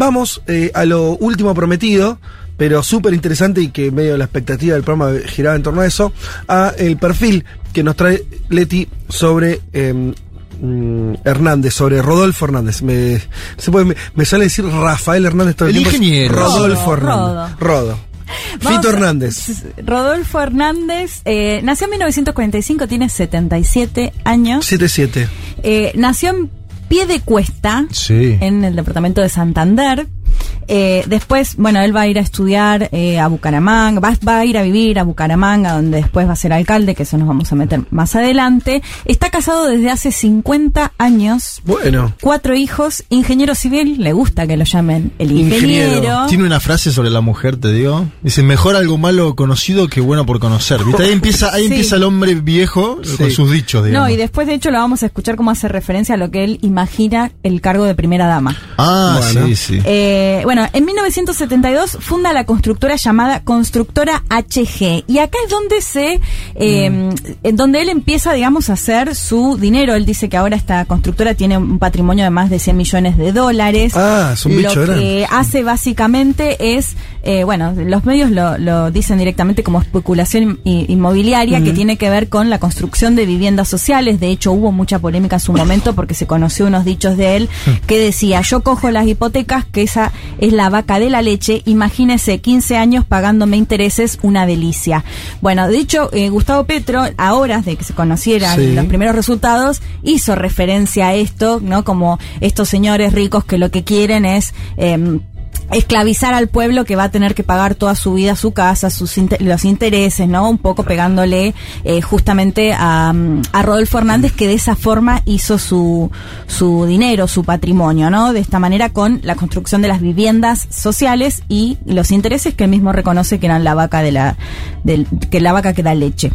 vamos eh, a lo último prometido, pero súper interesante y que medio la expectativa del programa giraba en torno a eso, a el perfil que nos trae Leti sobre em, mm, Hernández, sobre Rodolfo Hernández. Me, se puede- me, me sale decir Rafael Hernández todo el, El tiempo. ingeniero. Rodolfo Rodo, Hernández. Rodo. Vamos Fito Hernández. Rodolfo Hernández eh, nació en 1945, tiene 77 años. 7-7. Eh, nació en pie de cuesta, Sí. en el departamento de Santander. Eh, después, bueno, él va a ir a estudiar eh, a Bucaramanga, va, va a ir a vivir a Bucaramanga, donde después va a ser alcalde, que eso nos vamos a meter más adelante. Está casado desde hace 50 años. Bueno. Cuatro hijos, ingeniero civil, le gusta que lo llamen el Ingeniero. ingeniero. Tiene una frase sobre la mujer, te digo. Dice, mejor algo malo conocido que bueno por conocer. ¿Viste? Ahí empieza, ahí Sí. empieza el hombre viejo eh, con sus dichos, digamos. No, y después de hecho lo vamos a escuchar cómo hace referencia a lo que él imagina el cargo de primera dama. Ah, Bueno. sí, sí. Eh, bueno, en 1972 funda la constructora llamada Constructora HG y acá es donde se, eh, en donde él empieza, digamos, a hacer su dinero. Él dice que ahora esta constructora tiene un patrimonio de más de 100 millones de dólares. Ah, es un bicho Lo grande. que hace básicamente es, eh, bueno, los medios lo, lo dicen directamente como especulación inmobiliaria que tiene que ver con la construcción de viviendas sociales. De hecho, hubo mucha polémica en su momento porque se conoció unos dichos de él que decía, yo cojo las hipotecas, que esa es la vaca de la leche, imagínese 15 años pagándome intereses, una delicia. Bueno, de hecho, eh, Gustavo Petro, a horas de que se conocieran Sí. los primeros resultados, hizo referencia a esto, ¿no? Como estos señores ricos que lo que quieren es... em, esclavizar al pueblo que va a tener que pagar toda su vida su casa, sus inter- los intereses, ¿no? Un poco pegándole eh, justamente a, mm, a Rodolfo Hernández que de esa forma hizo su, su dinero, su patrimonio, ¿no? De esta manera con la construcción de las viviendas sociales y los intereses que él mismo reconoce que eran la vaca de la, del, que la vaca que da leche.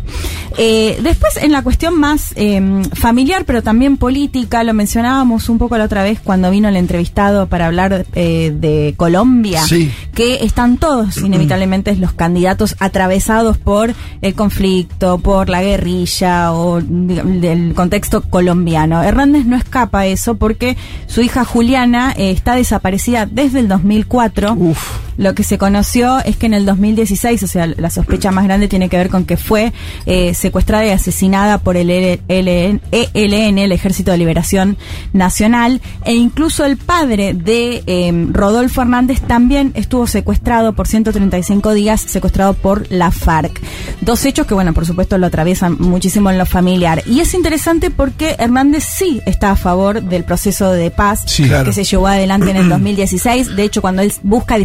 Eh, después en la cuestión más eh, familiar, pero también política, lo mencionábamos un poco la otra vez cuando vino el entrevistado para hablar eh, de Colombia, Sí. que están todos inevitablemente los candidatos atravesados por el conflicto, por la guerrilla o del contexto colombiano. Hernández no escapa a eso porque su hija Juliana eh, está desaparecida desde el 2004. Uf. Lo que se conoció es que en el 2016, o sea, la sospecha más grande tiene que ver con que fue eh, secuestrada y asesinada por el ELN, ELN, el Ejército de Liberación Nacional, e incluso el padre de eh, Rodolfo Hernández también estuvo secuestrado por 135 días, secuestrado por la FARC. Dos hechos que, bueno, por supuesto lo atraviesan muchísimo en lo familiar. Y es interesante porque Hernández sí está a favor del proceso de paz Sí, claro. que se llevó adelante en el 2016. De hecho, cuando él busca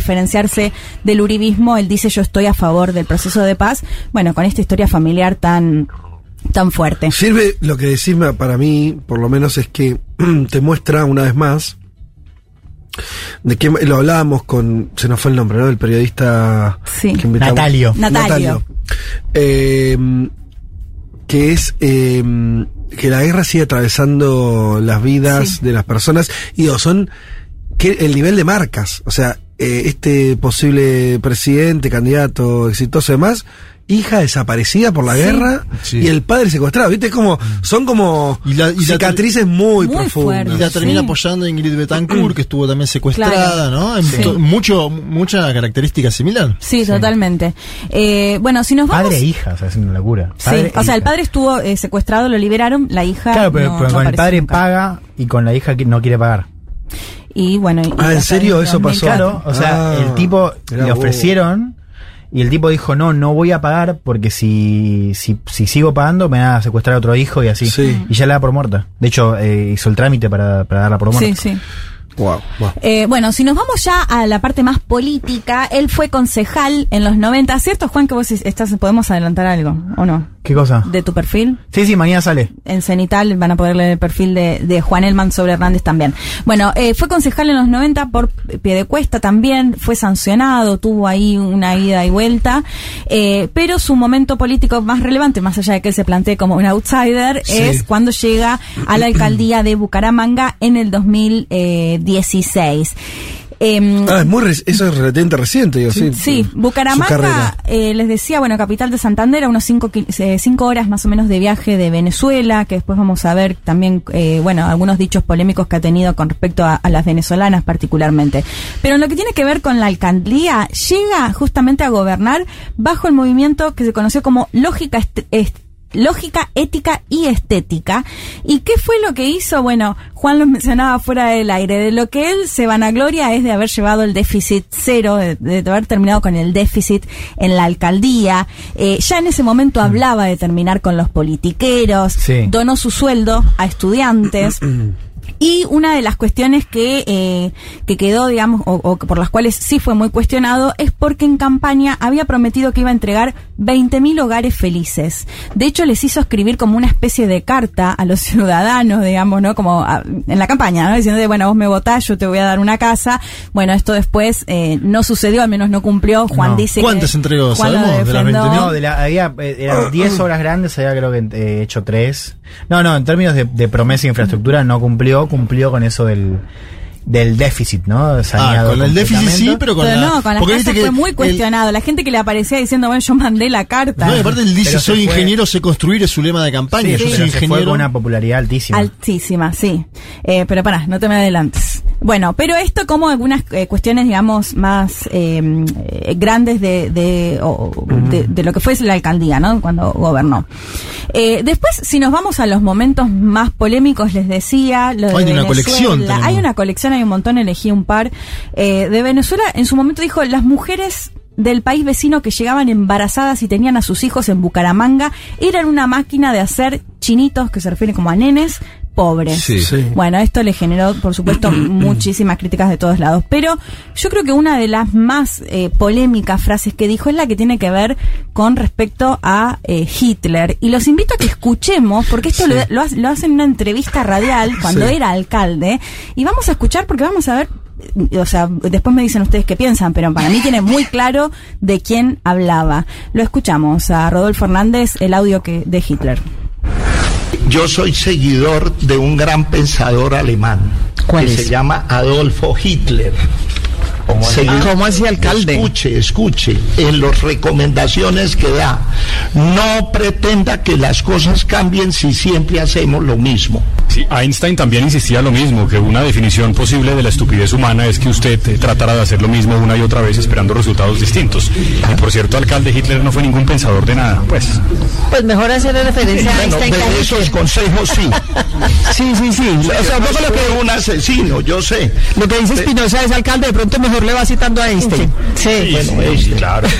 del uribismo, él dice yo estoy a favor del proceso de paz. Bueno, con esta historia familiar tan tan fuerte. Sirve lo que decís para mí, por lo menos, es que te muestra una vez más de que lo hablábamos con, se nos fue el nombre, ¿no? El periodista Sí. que invitamos. Natalio. Natalio. Eh, que es eh, que la guerra sigue atravesando las vidas Sí. de las personas y son que el nivel de marcas, o sea, eh, este posible presidente, candidato exitoso y demás, hija desaparecida por la Sí. guerra Sí. y el padre secuestrado, ¿viste? Como, son como Y la- y la- cicatrices muy, Muy profundas. Y la termina Sí. apoyando Ingrid Betancourt, que estuvo también secuestrada, Claro. ¿no? En Sí. to- mucho, mucha característica similar. Sí, totalmente. Eh, bueno, si nos vamos... Padre e hija, o sea, es una locura. O e sea, el padre estuvo eh, secuestrado, lo liberaron, la hija. Claro, pero, no- pero no con el padre nunca. paga y con la hija que no quiere pagar. Y bueno. y- Ah, ¿en serio eso pasó? 2004. Claro, o sea, Ah, el tipo le ofrecieron y el tipo dijo, no, no voy a pagar porque si, si, si sigo pagando me van a secuestrar a otro hijo y así. Sí. Y ya la da por muerta. De hecho, eh, hizo el trámite para, para darla por muerta. Sí, sí. Wow, wow. Eh, bueno, si nos vamos ya a la parte más política, él fue concejal en los 90. ¿Cierto, Juan, que vos estás, podemos adelantar algo o no? ¿Qué cosa? De tu perfil. Sí, sí, mañana sale. En Cenital van a poder leer el perfil de, de Juan Elman sobre Hernández también. Bueno, eh, fue concejal en los 90 por Piedecuesta también, fue sancionado, tuvo ahí una ida y vuelta, eh, pero su momento político más relevante, más allá de que él se plantee como un outsider, Sí. es cuando llega a la alcaldía de Bucaramanga en el 2016. Em, Ah, es muy eso es relativamente reciente, digo, sí. Sí, Bucaramanga, eh, les decía, bueno, capital de Santander, a unos cinco, eh, cinco horas más o menos de viaje de Venezuela, que después vamos a ver también, eh, bueno, algunos dichos polémicos que ha tenido con respecto a, a las venezolanas particularmente. Pero en lo que tiene que ver con la alcaldía, llega justamente a gobernar bajo el movimiento que se conoció como lógica est- est- lógica, ética y estética. ¿Y qué fue lo que hizo? Bueno, Juan lo mencionaba fuera del aire. De lo que él se vanagloria es de haber llevado el déficit cero, de, de haber terminado con el déficit en la alcaldía. Eh, ya en ese momento hablaba de terminar con los politiqueros, Sí. donó su sueldo a estudiantes. Y una de las cuestiones que, eh, que quedó, digamos, o, o por las cuales sí fue muy cuestionado, es porque en campaña había prometido que iba a entregar 20.000 hogares felices. De hecho, les hizo escribir como una especie de carta a los ciudadanos, digamos, ¿no? Como a- en la campaña, ¿no? Diciendo, bueno, vos me votás, yo te voy a dar una casa. Bueno, esto después eh, no sucedió, al menos no cumplió. Juan No. dice ¿Cuántas que entregó? ¿Sabemos de las defendó. 20.000? No, de la, había, eh, eran 10 obras grandes, había creo que eh, hecho 3. No, no, en términos de, de promesa de infraestructura no cumplió, cumplió con eso del, del déficit, ¿no? Ah, Saneado con el déficit sí, pero con Pero la, no, con las porque casas viste que fue muy el- cuestionado. La gente que le aparecía diciendo, bueno, yo mandé la carta. no, y aparte él dice, soy fue- ingeniero, sé construir, es su lema de campaña. Sí, yo pero soy se fue ingeniero. con una popularidad altísima. Altísima, sí. Eh, pero pará, no te me adelantes. Bueno, pero esto como algunas eh, cuestiones, digamos, más eh, eh, grandes de, de, o- de, de lo que fue la alcaldía, ¿no? Cuando gobernó. Eh, después, si nos vamos a los momentos más polémicos, les decía, lo de Hay una colección tenemos. Hay una colección, hay un montón, elegí un par. Eh, de Venezuela, en su momento dijo, las mujeres del país vecino que llegaban embarazadas y tenían a sus hijos en Bucaramanga eran una máquina de hacer chinitos, que se refiere como a nenes, pobres. Sí. Sí. Bueno, esto le generó, por supuesto, muchísimas críticas de todos lados. Pero yo creo que una de las más eh, polémicas frases que dijo es la que tiene que ver con respecto a eh, Hitler. Y los invito a que escuchemos, porque esto lo, lo hace, lo hace en una entrevista radial cuando Sí. era alcalde. Y vamos a escuchar porque vamos a ver. O sea, después me dicen ustedes qué piensan, pero para mí tiene muy claro de quién hablaba. Lo escuchamos a Rodolfo Hernández, el audio que de Hitler. Yo soy seguidor de un gran pensador alemán ¿Cuál que es? se llama Adolfo Hitler. Segui- ¿Cómo así, alcalde? Escuche, escuche, en las recomendaciones que da, no pretenda que las cosas cambien si siempre hacemos lo mismo. Sí, Einstein también insistía lo mismo, que una definición posible de la estupidez humana es que usted eh, tratara de hacer lo mismo una y otra vez esperando resultados distintos. Y por cierto, alcalde Hitler no fue ningún pensador de nada, pues. Pues mejor hacerle referencia a Bueno, Einstein. a de esos consejos sí. Sí, sí, sí. O sea, poco lo que, un asesino, yo sé. lo que dice Espinosa es alcalde, de pronto mejor le va citando a Einstein. Sí. Bueno, este. claro.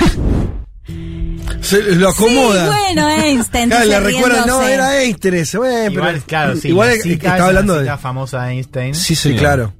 Se lo acomoda. Sí, bueno, Einstein. Claro, le recuerda, no, era Einstein ese. Bueno, Igual, pero, claro, sí. igual la cita estaba es hablando la de. cita famosa de Einstein. Sí, Sí, claro.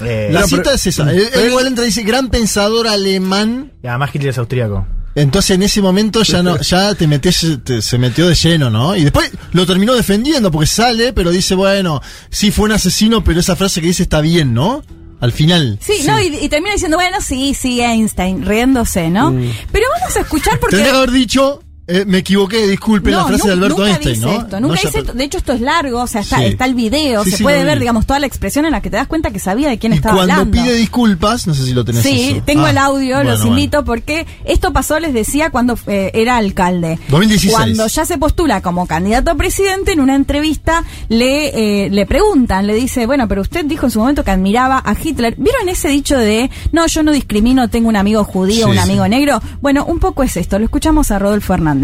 Eh, La No, cita pero- es esa. Él, él igual entra y dice, gran pensador alemán. y además Hitler es austríaco. Entonces en ese momento ya no, ya te metes, te- se metió de lleno, ¿no? Y después lo terminó defendiendo porque sale, pero dice, bueno, sí fue un asesino, pero esa frase que dice está bien, ¿no? Al final. Sí, no, y, y termina diciendo, bueno, sí, sí, Einstein, riéndose, ¿no? Pero vamos a escuchar porque... Tendría que haber dicho, eh, me equivoqué, disculpe la frase de Alberto nunca Einstein, dice ¿no? esto, nunca No, dice esto. De hecho, esto es largo, o sea, está, Sí. está el video, Sí, se sí, puede ver, vi. digamos, toda la expresión en la que te das cuenta que sabía de quién estaba cuando hablando. pide disculpas, no sé si lo tenés Sí, eso. tengo Ah, el audio, bueno, los bueno. invito porque esto pasó, les decía, cuando eh, era alcalde. 2016. Cuando ya se postula como candidato a presidente, en una entrevista le, eh, le preguntan, le dice, bueno, pero usted dijo en su momento que admiraba a Hitler. ¿Vieron ese dicho de, no, yo no discrimino, tengo un amigo judío, un amigo negro? Bueno, un poco es esto, lo escuchamos a Rodolfo Hernández.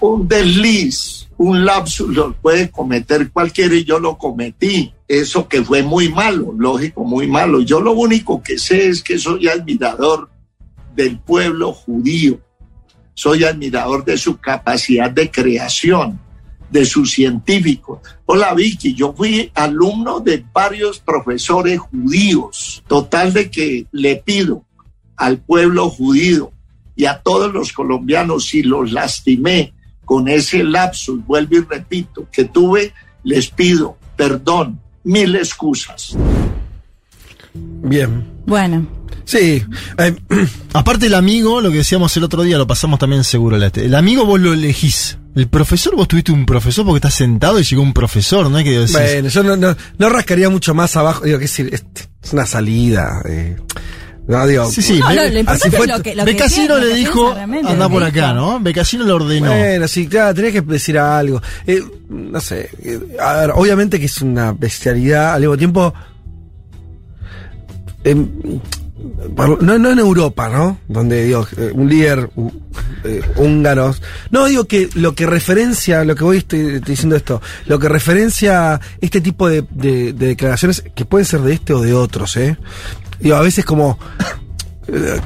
Un desliz, un lapsus lo puede cometer cualquiera y yo lo cometí. Eso que fue muy malo, lógico, muy malo. Yo lo único que sé es que soy admirador del pueblo judío. Soy admirador de su capacidad de creación, de sus científicos. Hola Vicky, yo fui alumno de varios profesores judíos. Total de que le pido al pueblo judío y a todos los colombianos si los lastimé con ese lapsus, vuelvo y repito, que tuve, les pido perdón, mil excusas. Bien. Bueno, Sí. eh, Aparte el amigo, lo que decíamos el otro día, lo pasamos también seguro. la- El amigo vos lo elegís. El profesor, vos tuviste un profesor porque estás sentado y llegó un profesor, ¿no? hay que decir. bueno, yo no, no, no rascaría mucho más abajo. Digo, que decir, es, es una salida. eh. No, digo. Sí, sí. No, Be- no, lo importante así fue- es lo que, lo Becasino le dijo, anda por acá. ¿no? Becasino le ordenó. Bueno, sí, claro, tenés que decir algo. Eh, no sé. eh, a ver, obviamente que es una bestialidad. Al mismo tiempo. em, no, no en Europa, ¿no? Donde, digo, eh, un líder uh, húngaro. No, digo que lo que referencia, lo que voy estoy, estoy diciendo esto, lo que referencia este tipo de, de- de declaraciones, que pueden ser de este o de otros, ¿eh? Digo, a veces como. eh,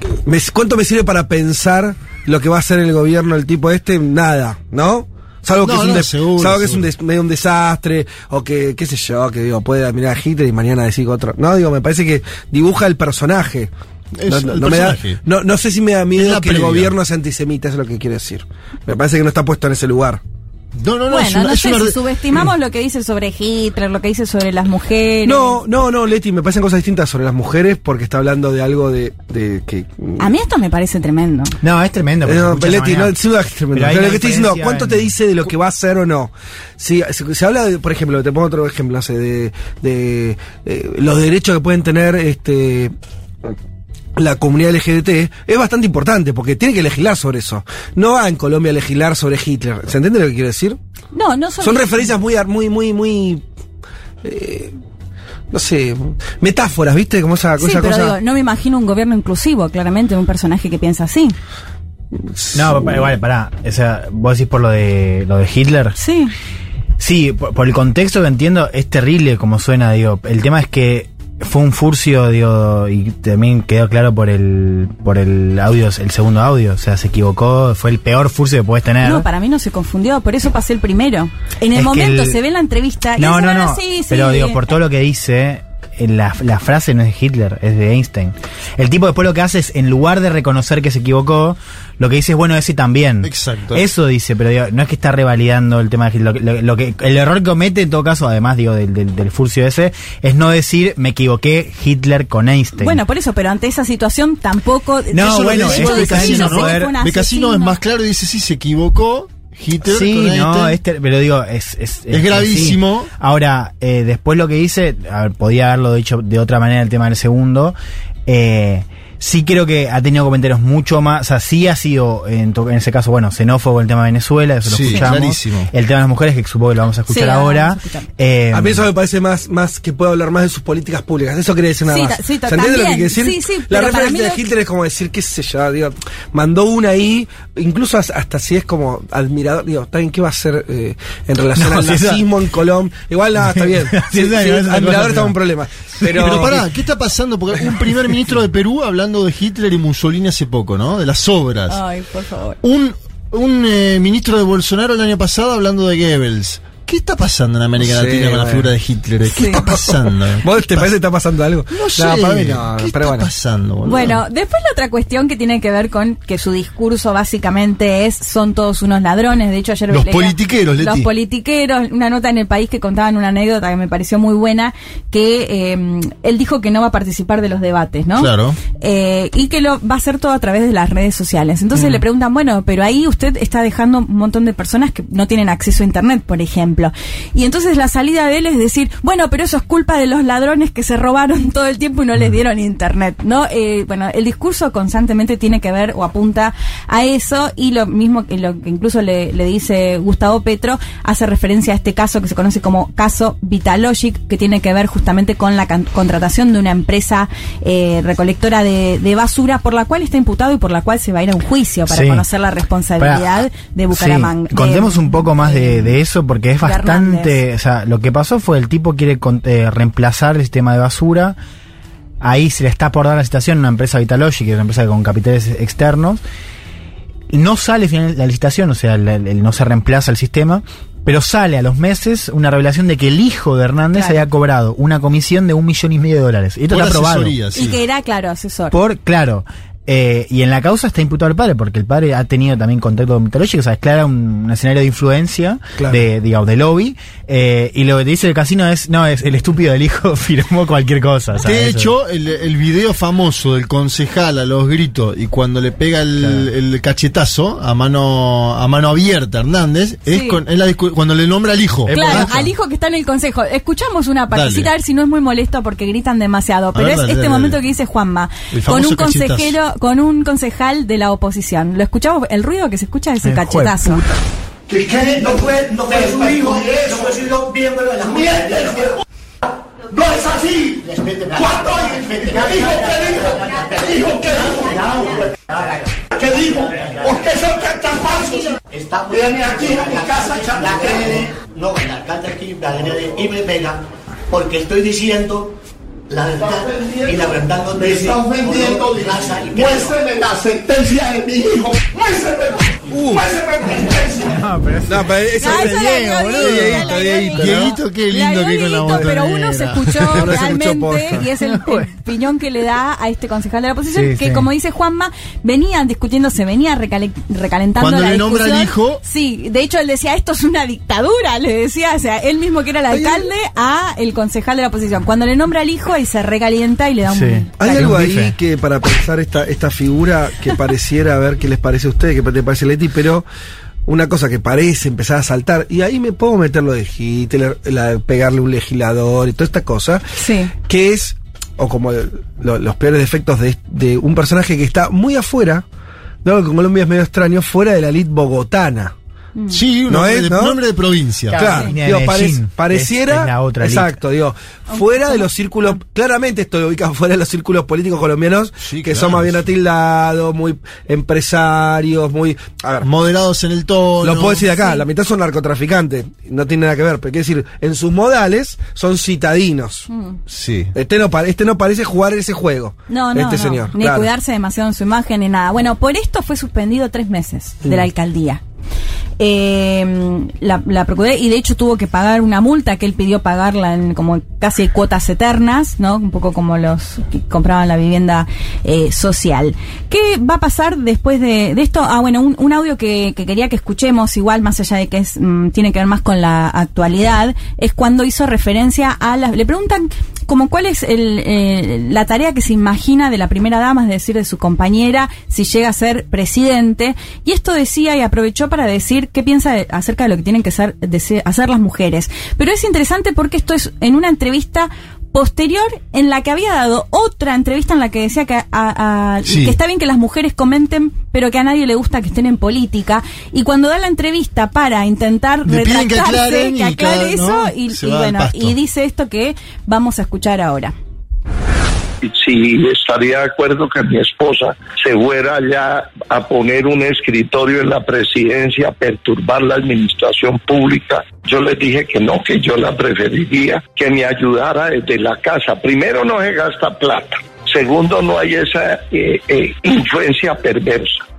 ¿Cuánto me sirve para pensar lo que va a hacer el gobierno el tipo este? Nada, ¿no? Salvo que No, es, un, no, des- seguro, salvo que es un des- medio un desastre, o que, qué sé yo, que digo, puede mirar a Hitler y mañana decir otro. No, digo, me parece que dibuja el personaje. No, no me da- no, no sé si me da miedo que el gobierno sea antisemita, eso es lo que quiere decir. Me parece que no está puesto en ese lugar. No, no, no, es Bueno, una- no es sé una si subestimamos lo que dice sobre Hitler, lo que dice sobre las mujeres. No, no, no, Leti, me parecen cosas distintas sobre las mujeres porque está hablando de algo de, de que. A mí esto me parece tremendo. No, es tremendo. no, de Leti, no, sin duda que es tremendo. Pero lo que estoy diciendo, ¿cuánto te dice de lo que va a hacer o no? Si se, habla, de, por ejemplo, te pongo otro ejemplo, no sé, de, de eh, los derechos que pueden tener este la comunidad LGBT, es bastante importante porque tiene que legislar sobre eso. No va en Colombia a legislar sobre Hitler. ¿Se entiende lo que quiero decir? No, no Son referencias muy, muy, muy, muy. eh, no sé, metáforas, ¿viste? Como esa, Sí, esa pero cosa. digo, no me imagino un gobierno inclusivo, claramente, un personaje que piensa así. No, igual, pará. O sea, vos decís por lo de, lo de Hitler. Sí. Sí, por, por el contexto que entiendo, es terrible como suena, digo. El tema es que fue un furcio, digo, y también quedó claro por el, por el audio, el segundo audio. O sea, se equivocó, fue el peor furcio que puedes tener. No, para mí no se confundió, por eso pasé el primero. En el Es momento el- se ve en la entrevista y No, dice, no, "Bueno, no. sí, sí". Pero digo, por todo lo que dice, la, la frase no es de Hitler, es de Einstein. El tipo después lo que hace es, en lugar de reconocer que se equivocó, lo que dice es, bueno, ese también. Exacto. Eso dice, pero digo, no es que está revalidando el tema de Hitler. Lo, que- lo- lo que, el error que comete, en todo caso, además digo del, del, del furcio ese, es no decir, me equivoqué Hitler con Einstein. Bueno, por eso, pero ante esa situación tampoco. No, bueno, de es sí, no Becasino es más claro y dice, sí, se equivocó. Hitler Sí, no, este- pero digo, es, es, Es gravísimo. sí. Ahora, eh, después lo que a ver, podía haberlo dicho de otra manera el tema del segundo. Eh, sí creo que ha tenido comentarios mucho más, o sea, sí ha sido, en, to- en ese caso, bueno, xenófobo el tema de Venezuela, eso Sí, lo escuchamos. clarísimo. El tema de las mujeres, que supongo que lo vamos a escuchar Sí, ahora. a escuchar. Eh, A mí eso me parece más, más que puedo hablar más de sus políticas públicas. Eso quería decir nada Sí, más. ta- sí, ta- ¿Se entiende lo que también. quiere decir? Sí, sí, la referencia de Hitler es como decir, qué sé yo, digo, mandó una ahí, incluso as- hasta si es como admirador, digo, ¿está bien qué va a hacer eh, en relación No, al si nazismo en Colombia? Igual nada, está bien. Si Sí, esa sí, no es admirador está un problema. Pero, Pero, pará, ¿qué está pasando? Porque un primer ministro de Perú hablando de Hitler y Mussolini hace poco, ¿no? De las obras. Ay, por favor. Un, un eh, ministro de Bolsonaro el año pasado hablando de Goebbels. ¿Qué está pasando en América No sé, Latina con la figura de Hitler? ¿Qué Sí. está pasando? ¿Vos te parece que está pasando algo? No sé. para mí no, ¿Qué pero está bueno. pasando, boludo? Bueno, después la otra cuestión que tiene que ver con que su discurso básicamente es son todos unos ladrones. De hecho, ayer Los leía- politiqueros, Leti. Los politiqueros, una nota en el país que contaban una anécdota que me pareció muy buena, que eh, él dijo que no va a participar de los debates, ¿no? Claro. Eh, y que lo va a hacer todo a través de las redes sociales. Entonces Mm. le preguntan, bueno, pero ahí usted está dejando un montón de personas que no tienen acceso a internet, por ejemplo. Y entonces la salida de él es decir, bueno, pero eso es culpa de los ladrones que se robaron todo el tiempo y no les dieron internet, ¿no? Eh, bueno, el discurso constantemente tiene que ver o apunta a eso y lo mismo que lo que incluso le, le dice Gustavo Petro hace referencia a este caso que se conoce como caso Vitalogic, que tiene que ver justamente con la contratación de una empresa eh, recolectora de, de basura por la cual está imputado y por la cual se va a ir a un juicio para Sí. conocer la responsabilidad Para- de Bucaramanga. Sí, contemos un poco más de, de eso porque es bastante, o sea, lo que pasó fue el tipo quiere con- eh, reemplazar el sistema de basura. Ahí se le está por dar la licitación a una empresa Vitalogy, que es una empresa con capitales externos. No sale final la licitación, o sea, el- el- no se reemplaza el sistema, pero sale a los meses una revelación de que el hijo de Hernández Claro. había cobrado una comisión de un millón y medio de dólares. Y esto Por está aprobado. sí. Y que era, claro, asesor. Por, claro. Eh, y en la causa está imputado el padre, porque el padre ha tenido también contacto con mitológico, o sea, es clara un, un escenario de influencia, Claro. de, digamos, de lobby. eh, y lo que te dice el casino es, no, es el estúpido del hijo firmó cualquier cosa. De hecho, el, el video famoso del concejal a los gritos y cuando le pega el, el cachetazo a mano a mano abierta Hernández es, con, es la discu- cuando le nombra al hijo. Claro, al hijo que está en el consejo. Escuchamos una partecita a ver si no es muy molesto porque gritan demasiado. Pero ver, es dale, este dale, momento dale. que dice Juanma con un cachetazo. consejero, con un concejal de la oposición. Lo escuchamos, el ruido que se escucha es el Eh, cachetazo. ¿Qué, qué? No fue, no fue su hijo, no fue su hijo miembro de la Miente, No es así. ¿Cuánto dijo? ¿Qué dijo? ¿Qué dijo? ¿Qué dijo? ¿Usted son tan falsos? Viene aquí a mi casa la echando agrede, no, el alcalde aquí me agrede y me pega porque estoy diciendo la verdad y la verdad no dice está ofendiendo. Muéstreme la sentencia de mi hijo. Muéstreme. Muéstreme la sentencia. No, pero es- No, pero ese No, es Diego, boludo. Dieguito, qué lindo que dio con la pero uno se escuchó realmente y es el, el piñón que le da a este concejal de la oposición Sí, que sí. como dice Juanma venían discutiendo se venía recale- recalentando Cuando la le nombra al hijo- sí de hecho él decía esto es una dictadura le decía o sea él mismo que era el alcalde a el concejal de la oposición cuando le nombra al hijo y se recalienta y le da un Sí. Hay Hay algo ahí bife. que para pensar esta, esta figura que pareciera, a ver qué les parece a ustedes, qué te parece Leti, pero una cosa que parece empezar a saltar, y ahí me puedo meter lo de Hitler, la de pegarle un legislador y toda esta cosa, Sí. que es, o como lo- los peores defectos de, de un personaje que está muy afuera, de algo que en Colombia es medio extraño, fuera de la elite bogotana. Sí, un No nombre, es, de, ¿no? nombre de provincia. Claro. Digo, es- pareciera. es la otra exacto, digo, fuera de los círculos. Claramente esto lo ubica fuera de los círculos políticos colombianos, Sí, que claro. son más bien atildados, muy empresarios, muy. A ver, Moderados en el tono. lo puedo decir de acá, la mitad son narcotraficantes, no tiene nada que ver, pero quiero decir, en sus modales son citadinos. Sí. Este no, este no parece jugar ese juego. No, no, este no. señor. Ni claro. cuidarse demasiado en su imagen ni nada. Bueno, por esto fue suspendido tres meses de la alcaldía. Eh, la, la y de hecho tuvo que pagar una multa que él pidió pagarla en como casi cuotas eternas, ¿no? Un poco como los que compraban la vivienda eh, social. ¿Qué va a pasar después de, de esto? Ah, bueno, un, audio que, que quería que escuchemos, igual más allá de que es, mm, tiene que ver más con la actualidad, es cuando hizo referencia a las... Le preguntan como cuál es el, eh, la tarea que se imagina de la primera dama, es decir, de su compañera, si llega a ser presidente. Y esto decía y aprovechó para decir qué piensa de- acerca de lo que tienen que de ser- hacer las mujeres. Pero es interesante porque esto es en una entrevista posterior en la que había dado otra entrevista en la que decía que, a- a- Sí. que está bien que las mujeres comenten, pero que a nadie le gusta que estén en política. Y cuando da la entrevista para intentar Le piden que retractarse, aclaren que aclare cada- eso, ¿no? y, bueno, y dice esto que vamos a escuchar ahora. Si estaría de acuerdo que mi esposa se fuera ya a poner un escritorio en la presidencia, a perturbar la administración pública. Yo les dije que no, que yo la preferiría, que me ayudara desde la casa. Primero, no se gasta plata. Segundo, no hay esa eh, eh, influencia perversa.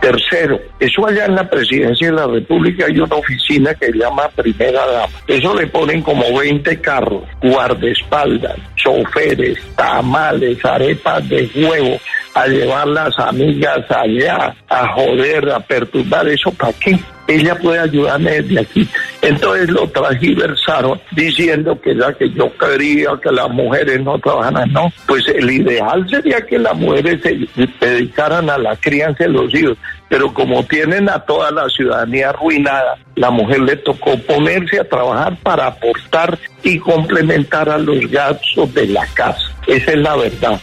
Tercero, eso allá en la presidencia de la República hay una oficina que se llama Primera Dama. Eso le ponen como 20 carros, guardaespaldas, choferes, tamales, arepas de huevo, a llevar las amigas allá, a joder, a perturbar. ¿Eso para qué? Ella puede ayudarme desde aquí. Entonces lo transversaron diciendo que ya que yo quería que las mujeres no trabajaran. No, pues el ideal sería que las mujeres se dedicaran a la crianza de los hijos. Pero como tienen a toda la ciudadanía arruinada, la mujer le tocó ponerse a trabajar para aportar y complementar a los gastos de la casa. Esa es la verdad.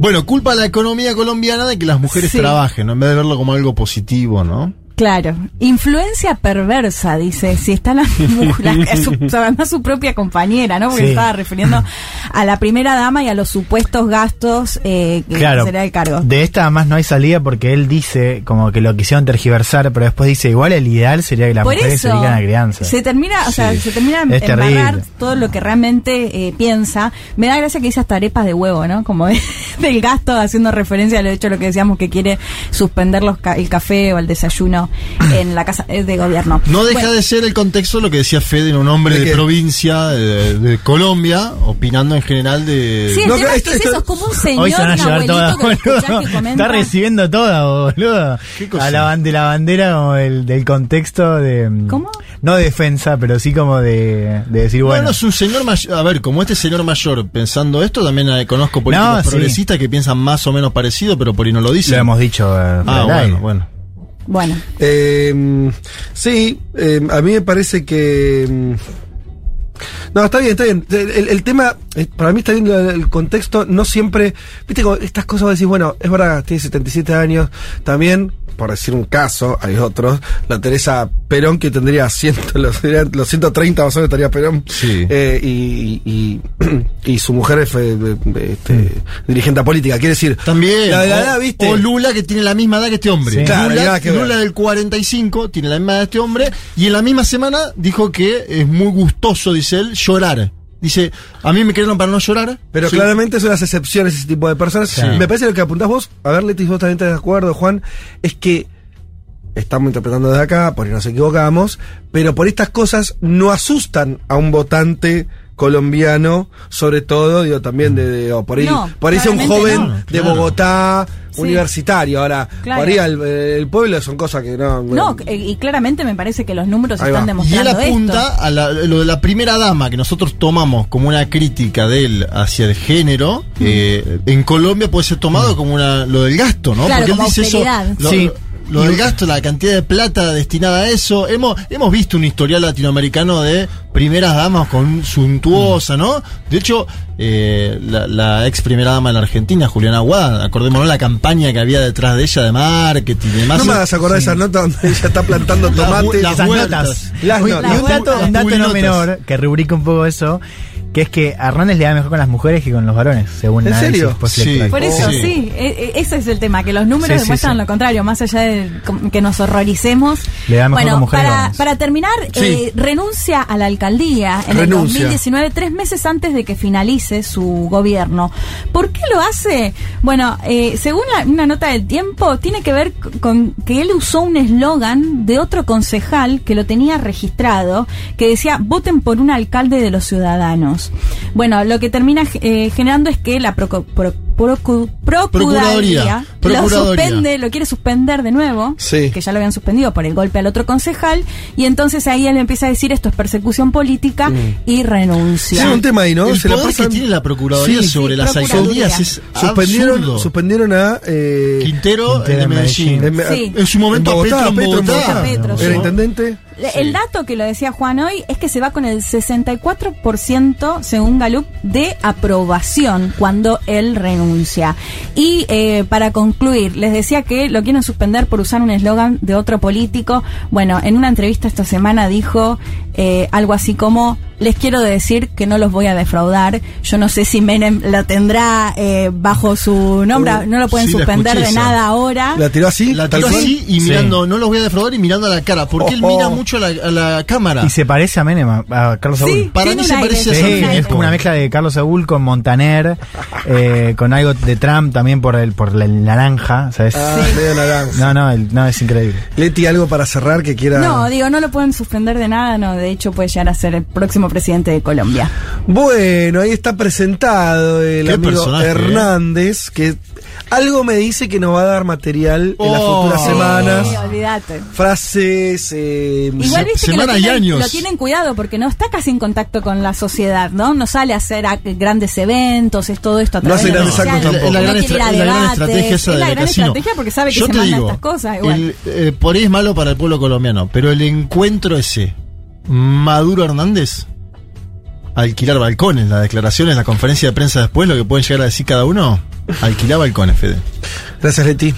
Bueno, culpa a la economía colombiana de que las mujeres Sí. trabajen, ¿no? en vez de verlo como algo positivo, ¿no? Claro, influencia perversa, dice, si está la, la- su, además su propia compañera, ¿no? Porque Sí. estaba refiriendo a la primera dama y a los supuestos gastos eh, que Claro, será el cargo. de esta además no hay salida porque él dice como que lo quisieron tergiversar, pero después dice igual el ideal sería que las Por mujeres se eso dedican a crianza. se termina, o sea, se termina Es embarrar todo lo que realmente eh, piensa. Me da gracia que dice hasta arepas de huevo, ¿no? Como de- del gasto, haciendo referencia al hecho de lo que decíamos que quiere suspender los ca- el café o el desayuno gobierno, en la casa de gobierno. No deja Bueno, de ser el contexto lo que decía Fede, un hombre ¿De provincia de, de Colombia, opinando en general de... Sí, el No, tema que es que es eso, es como un señor, Hoy se van a llevar todas, que. Está recibiendo toda, boludo. ¿Qué cosa? A la, de la bandera como el, del contexto de... mm, ¿Cómo? No de defensa, pero sí como de, de decir, bueno... Bueno, es un señor mayor. A ver, como este señor mayor pensando esto, también eh, conozco políticos No, sí. progresistas que piensan más o menos parecido, pero por ahí no lo dicen. lo hemos dicho. eh, Ah, bueno, bueno. Bueno, Eh, sí, eh, a mí me parece que. mm, No, está bien, está bien. El, tema, eh, para mí está bien el, contexto, no siempre. Viste, como estas cosas vos decís, bueno, es verdad, tiene 77 años. También, por decir un caso, hay otros. La Teresa Perón, que tendría 100, los, los 130 más o menos estaría Perón. Sí. Eh, y, y, y su mujer fue eh, este, dirigente política. Quiere decir, También. La, la ¿viste? o Lula, que tiene la misma edad que este hombre. Sí. Claro, Lula, que. Lula del 45 tiene la misma edad que este hombre. Y en la misma semana dijo que es muy gustoso, dice él, llorar. Dice, a mí me crearon para no llorar. Pero Sí. claramente son las excepciones ese tipo de personas. Sí. Me parece lo que apuntás vos, a ver, Leti, vos también estás de acuerdo, Juan, es que estamos interpretando desde acá, por ahí nos equivocamos, pero por estas cosas no asustan a un votante colombiano, sobre todo, digo, también de, de- o por ahí, No, por ahí sea un joven no. de Claro. Bogotá, Sí. universitario. Ahora, Claro. por ahí el, pueblo son cosas que no. no, eh, y claramente me parece que los números Ahí están va. Y él demostrando apunta esto. a la- lo de la primera dama que nosotros tomamos como una crítica de él hacia el género. eh, en Colombia puede ser tomado como una, lo del gasto, ¿no? Claro, Porque él como dice eso. Lo, Sí. Lo del gasto, la cantidad de plata destinada a eso. Hemos, hemos visto un historial latinoamericano de primeras damas con suntuosa, ¿no? De hecho, eh, la, la ex primera dama de la Argentina, Juliana Aguada, acordémonos la campaña que había detrás de ella de marketing y demás. No me hagas acordar de esa nota donde ella está plantando Las bu- tomate. las Esas notas. Las Uy, notas. y un dato, un dato no menor que rubrica un poco eso, que es que a Hernández le da mejor con las mujeres que con los varones, según ¿En serio? postelectoral. Por eso, Oh. sí, Sí. e- e- ese es el tema, que los números Sí, sí, demuestran sí. lo contrario, más allá de que nos horroricemos. Le da mejor bueno, con mujeres para, para terminar, Sí. eh, renuncia a la alcaldía en Renuncia. el 2019, tres meses antes de que finalice su gobierno. ¿Por qué lo hace? Bueno, eh, según la- una nota del tiempo, tiene que ver con que él usó un eslogan de otro concejal que lo tenía registrado, que decía, voten por un alcalde de los ciudadanos. Bueno, lo que termina eh, generando es que la proco- pro- procu- Procuraduría, lo suspende, lo quiere suspender de nuevo, Sí. que ya lo habían suspendido por el golpe al otro concejal, y entonces ahí él empieza a decir esto es persecución política y renuncia. Sí, un tema ahí, ¿no? El Se la poder pasan- que tiene la Procuraduría Sí, sobre sí, las Procuraduría. alcaldías es Suspendieron, absurdo. suspendieron a. Eh, Quintero, Quintero el de en Medellín. En- Sí. En su momento en Bogotá, a Petro en Petro en Bogotá. Bogotá. Petro, Era sí. intendente. El dato que lo decía Juan hoy es que se va con el 64% según Galup de aprobación cuando él renuncia. Y eh, para concluir, les decía que lo quieren suspender por usar un eslogan de otro político. Bueno, en una entrevista esta semana dijo eh, algo así como, les quiero decir que no los voy a defraudar. Yo no sé si Menem lo tendrá eh, bajo su nombre, Uh, no lo pueden sí, la suspender de nada ahora. La tiró así. La tiró así y Sí. mirando, no los voy a defraudar y mirando a la cara, porque él Ojo. mira mucho a la, a la cámara. Y se parece a Menem, a, a Carlos Sí, Saúl. Para tiene mí se aire, parece a Sí, Saúl. es como una mezcla de Carlos Saúl con Montaner, eh, con algo de Trump también por el por el naranja, ¿sabes? Ah, medio naranja. No, no, el- no, es increíble. Leti, algo para cerrar que quiera. No, digo, no lo pueden suspender de nada, no, de hecho puede llegar a ser el próximo presidente de Colombia. Bueno, ahí está presentado el Qué amigo personaje, ¿eh? Hernández, que algo me dice que nos va a dar material en las Oh. futuras semanas. Sí, olvídate. Frases. eh, Igual viste que lo semanas y tienen, años. lo tienen cuidado porque no está casi en contacto con la sociedad, ¿no? No sale a hacer a- grandes eventos, es todo esto a No través hace grandes actos tampoco. Es la No gran, la gran estrategia esa es de la gran casino. estrategia porque sabe que Yo se te manda digo, estas cosas. Igual. el, eh, por ahí es malo para el pueblo colombiano, pero el encuentro ese, Maduro Hernández, alquilar balcones, las declaraciones, la conferencia de prensa después, lo que pueden llegar a decir cada uno, alquilar balcones, Fede. Gracias, Leti.